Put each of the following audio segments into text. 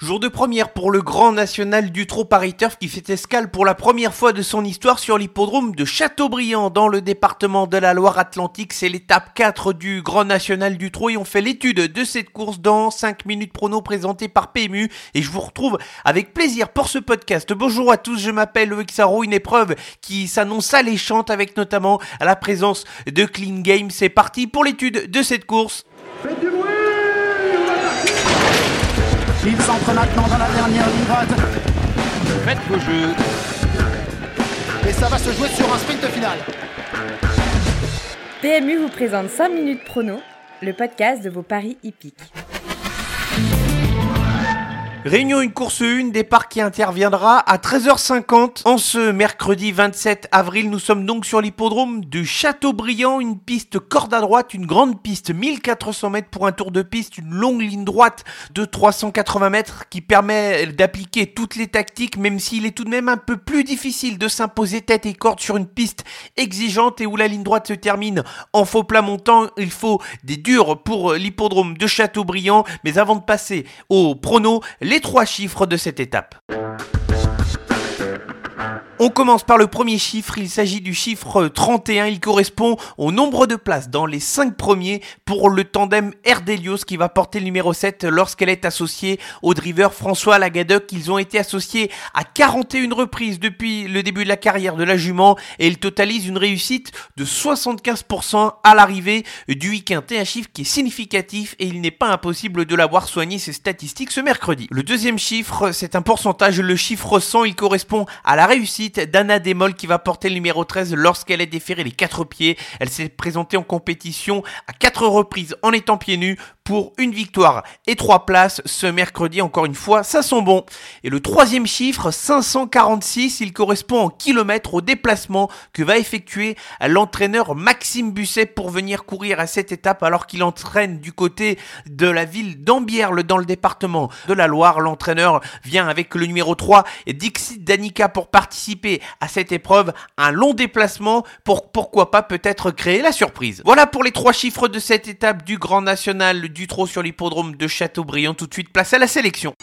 Jour de première pour le Grand National du Trot Paris Turf qui fait escale pour la première fois de son histoire sur l'hippodrome de Châteaubriand dans le département de la Loire-Atlantique. C'est l'étape 4 du Grand National du Trot et on fait l'étude de cette course dans 5 minutes prono présentée par PMU et je vous retrouve avec plaisir pour ce podcast. Bonjour à tous, je m'appelle Loïc une épreuve qui s'annonce alléchante avec notamment la présence de Clean Game. C'est parti pour l'étude de cette course. Il s'entre maintenant dans la dernière ligne droite. Faites vos jeux. Et ça va se jouer sur un sprint final. PMU vous présente 5 minutes prono, le podcast de vos paris hippiques. Réunion une course 1, départ qui interviendra à 13h50 en ce mercredi 27 avril. Nous sommes donc sur l'hippodrome de Châteaubriand, une piste corde à droite, une grande piste 1400 mètres pour un tour de piste, une longue ligne droite de 380 mètres qui permet d'appliquer toutes les tactiques, même s'il est tout de même un peu plus difficile de s'imposer tête et corde sur une piste exigeante et où la ligne droite se termine en faux plat montant. Il faut des durs pour l'hippodrome de Châteaubriand. Mais avant de passer au prono, les trois chiffres de cette étape. On commence par le premier chiffre, il s'agit du chiffre 31, il correspond au nombre de places dans les 5 premiers pour le tandem Erdelios qui va porter le numéro 7 lorsqu'elle est associée au driver François Lagadec. Ils ont été associés à 41 reprises depuis le début de la carrière de la jument et ils totalisent une réussite de 75% à l'arrivée du week-end. un chiffre qui est significatif et il n'est pas impossible de l'avoir soigné ses statistiques ce mercredi. Le deuxième chiffre, c'est un pourcentage, le chiffre 100, il correspond à la réussite d'Anna Demol qui va porter le numéro 13 lorsqu'elle est déférée les quatre pieds. Elle s'est présentée en compétition à quatre reprises en étant pieds nus pour une victoire et trois places ce mercredi. Encore une fois, ça sent bon. Et le troisième chiffre, 546, il correspond en kilomètres au déplacement que va effectuer l'entraîneur Maxime Busset pour venir courir à cette étape alors qu'il entraîne du côté de la ville d'Ambierle dans le département de la Loire. L'entraîneur vient avec le numéro 3 et Dixit Danica pour participer à cette épreuve. Un long déplacement pour pourquoi pas peut-être créer la surprise. Voilà pour les trois chiffres de cette étape du Grand National du trot sur l'hippodrome de Châteaubriand. Tout de suite, place à la sélection.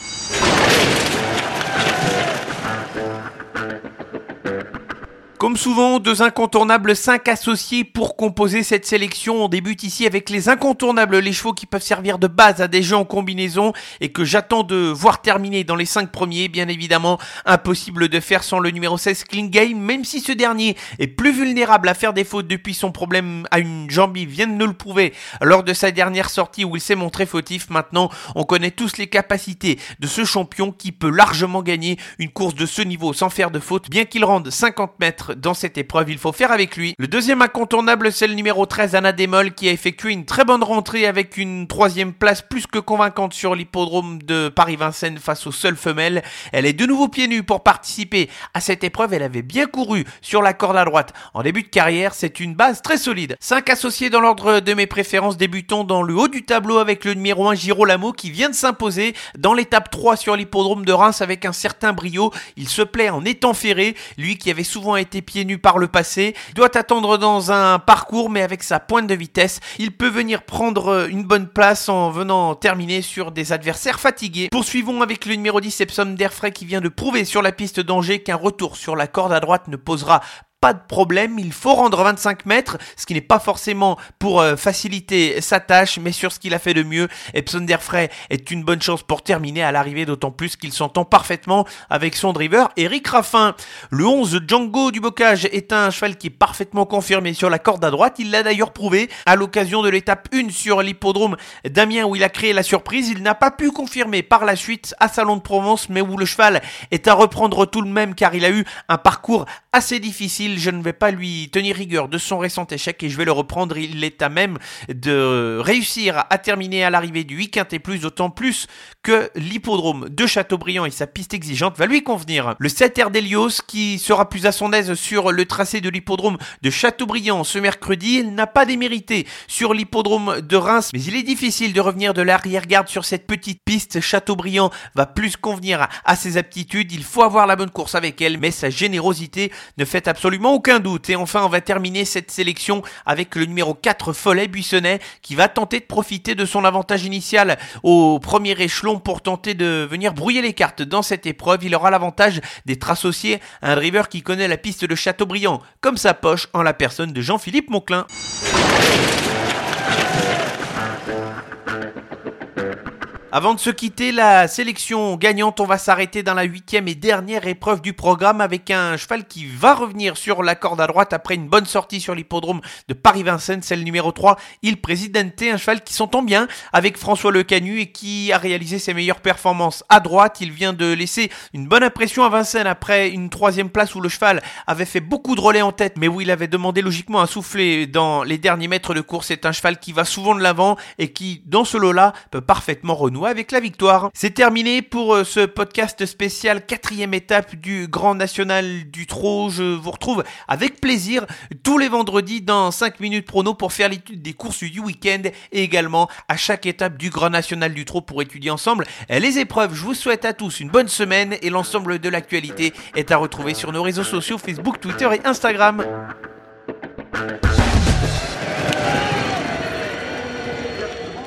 Comme souvent, deux incontournables, cinq associés pour composer cette sélection. On débute ici avec les incontournables, les chevaux qui peuvent servir de base à des jeux en combinaison et que j'attends de voir terminer dans les cinq premiers. Bien évidemment, impossible de faire sans le numéro 16 Clean même si ce dernier est plus vulnérable à faire des fautes depuis son problème à une jambe. Il vient de nous le prouver lors de sa dernière sortie où il s'est montré fautif. Maintenant, on connaît tous les capacités de ce champion qui peut largement gagner une course de ce niveau sans faire de faute, bien qu'il rende 50 mètres dans cette épreuve, il faut faire avec lui. Le deuxième incontournable, c'est le numéro 13, Anna Demol, qui a effectué une très bonne rentrée avec une troisième place plus que convaincante sur l'hippodrome de Paris-Vincennes face aux seules femelles. Elle est de nouveau pieds nus pour participer à cette épreuve. Elle avait bien couru sur la corde à droite en début de carrière. C'est une base très solide. Cinq associés dans l'ordre de mes préférences. Débutons dans le haut du tableau avec le numéro 1, Girolamo, qui vient de s'imposer dans l'étape 3 sur l'hippodrome de Reims avec un certain brio. Il se plaît en étant ferré. Lui qui avait souvent été pieds nus par le passé, doit attendre dans un parcours mais avec sa pointe de vitesse, il peut venir prendre euh, une bonne place en venant terminer sur des adversaires fatigués. Poursuivons avec le numéro 10 Epsom d'Airfray qui vient de prouver sur la piste d'Angers qu'un retour sur la corde à droite ne posera pas de problème, il faut rendre 25 mètres, ce qui n'est pas forcément pour euh, faciliter sa tâche, mais sur ce qu'il a fait de mieux. Epson Derfray est une bonne chance pour terminer à l'arrivée, d'autant plus qu'il s'entend parfaitement avec son driver Eric Raffin. Le 11 Django du Bocage est un cheval qui est parfaitement confirmé sur la corde à droite, il l'a d'ailleurs prouvé à l'occasion de l'étape 1 sur l'hippodrome d'Amiens où il a créé la surprise, il n'a pas pu confirmer par la suite à Salon de Provence, mais où le cheval est à reprendre tout le même car il a eu un parcours assez difficile je ne vais pas lui tenir rigueur de son récent échec et je vais le reprendre. Il est à même de réussir à terminer à l'arrivée du week-end et plus, d'autant plus que l'hippodrome de Châteaubriand et sa piste exigeante va lui convenir. Le 7 Erdelios qui sera plus à son aise sur le tracé de l'hippodrome de Châteaubriand ce mercredi, n'a pas démérité sur l'hippodrome de Reims, mais il est difficile de revenir de l'arrière-garde sur cette petite piste. Châteaubriand va plus convenir à ses aptitudes, il faut avoir la bonne course avec elle, mais sa générosité ne fait absolument aucun doute. Et enfin, on va terminer cette sélection avec le numéro 4 Follet Buissonnet qui va tenter de profiter de son avantage initial au premier échelon pour tenter de venir brouiller les cartes dans cette épreuve. Il aura l'avantage d'être associé à un driver qui connaît la piste de Châteaubriand comme sa poche en la personne de Jean-Philippe Monclin. Avant de se quitter, la sélection gagnante, on va s'arrêter dans la huitième et dernière épreuve du programme avec un cheval qui va revenir sur la corde à droite après une bonne sortie sur l'hippodrome de Paris-Vincennes, c'est le numéro 3, Il Presidente, un cheval qui s'entend bien avec François Le Canu et qui a réalisé ses meilleures performances à droite. Il vient de laisser une bonne impression à Vincennes après une troisième place où le cheval avait fait beaucoup de relais en tête, mais où il avait demandé logiquement un souffler dans les derniers mètres de course. C'est un cheval qui va souvent de l'avant et qui, dans ce lot-là, peut parfaitement renouer avec la victoire. C'est terminé pour euh, ce podcast spécial quatrième étape du Grand National du Trot. Je vous retrouve avec plaisir tous les vendredis dans 5 minutes prono pour faire l'étude des courses du week-end et également à chaque étape du Grand National du Trot pour étudier ensemble les épreuves. Je vous souhaite à tous une bonne semaine et l'ensemble de l'actualité est à retrouver sur nos réseaux sociaux Facebook, Twitter et Instagram.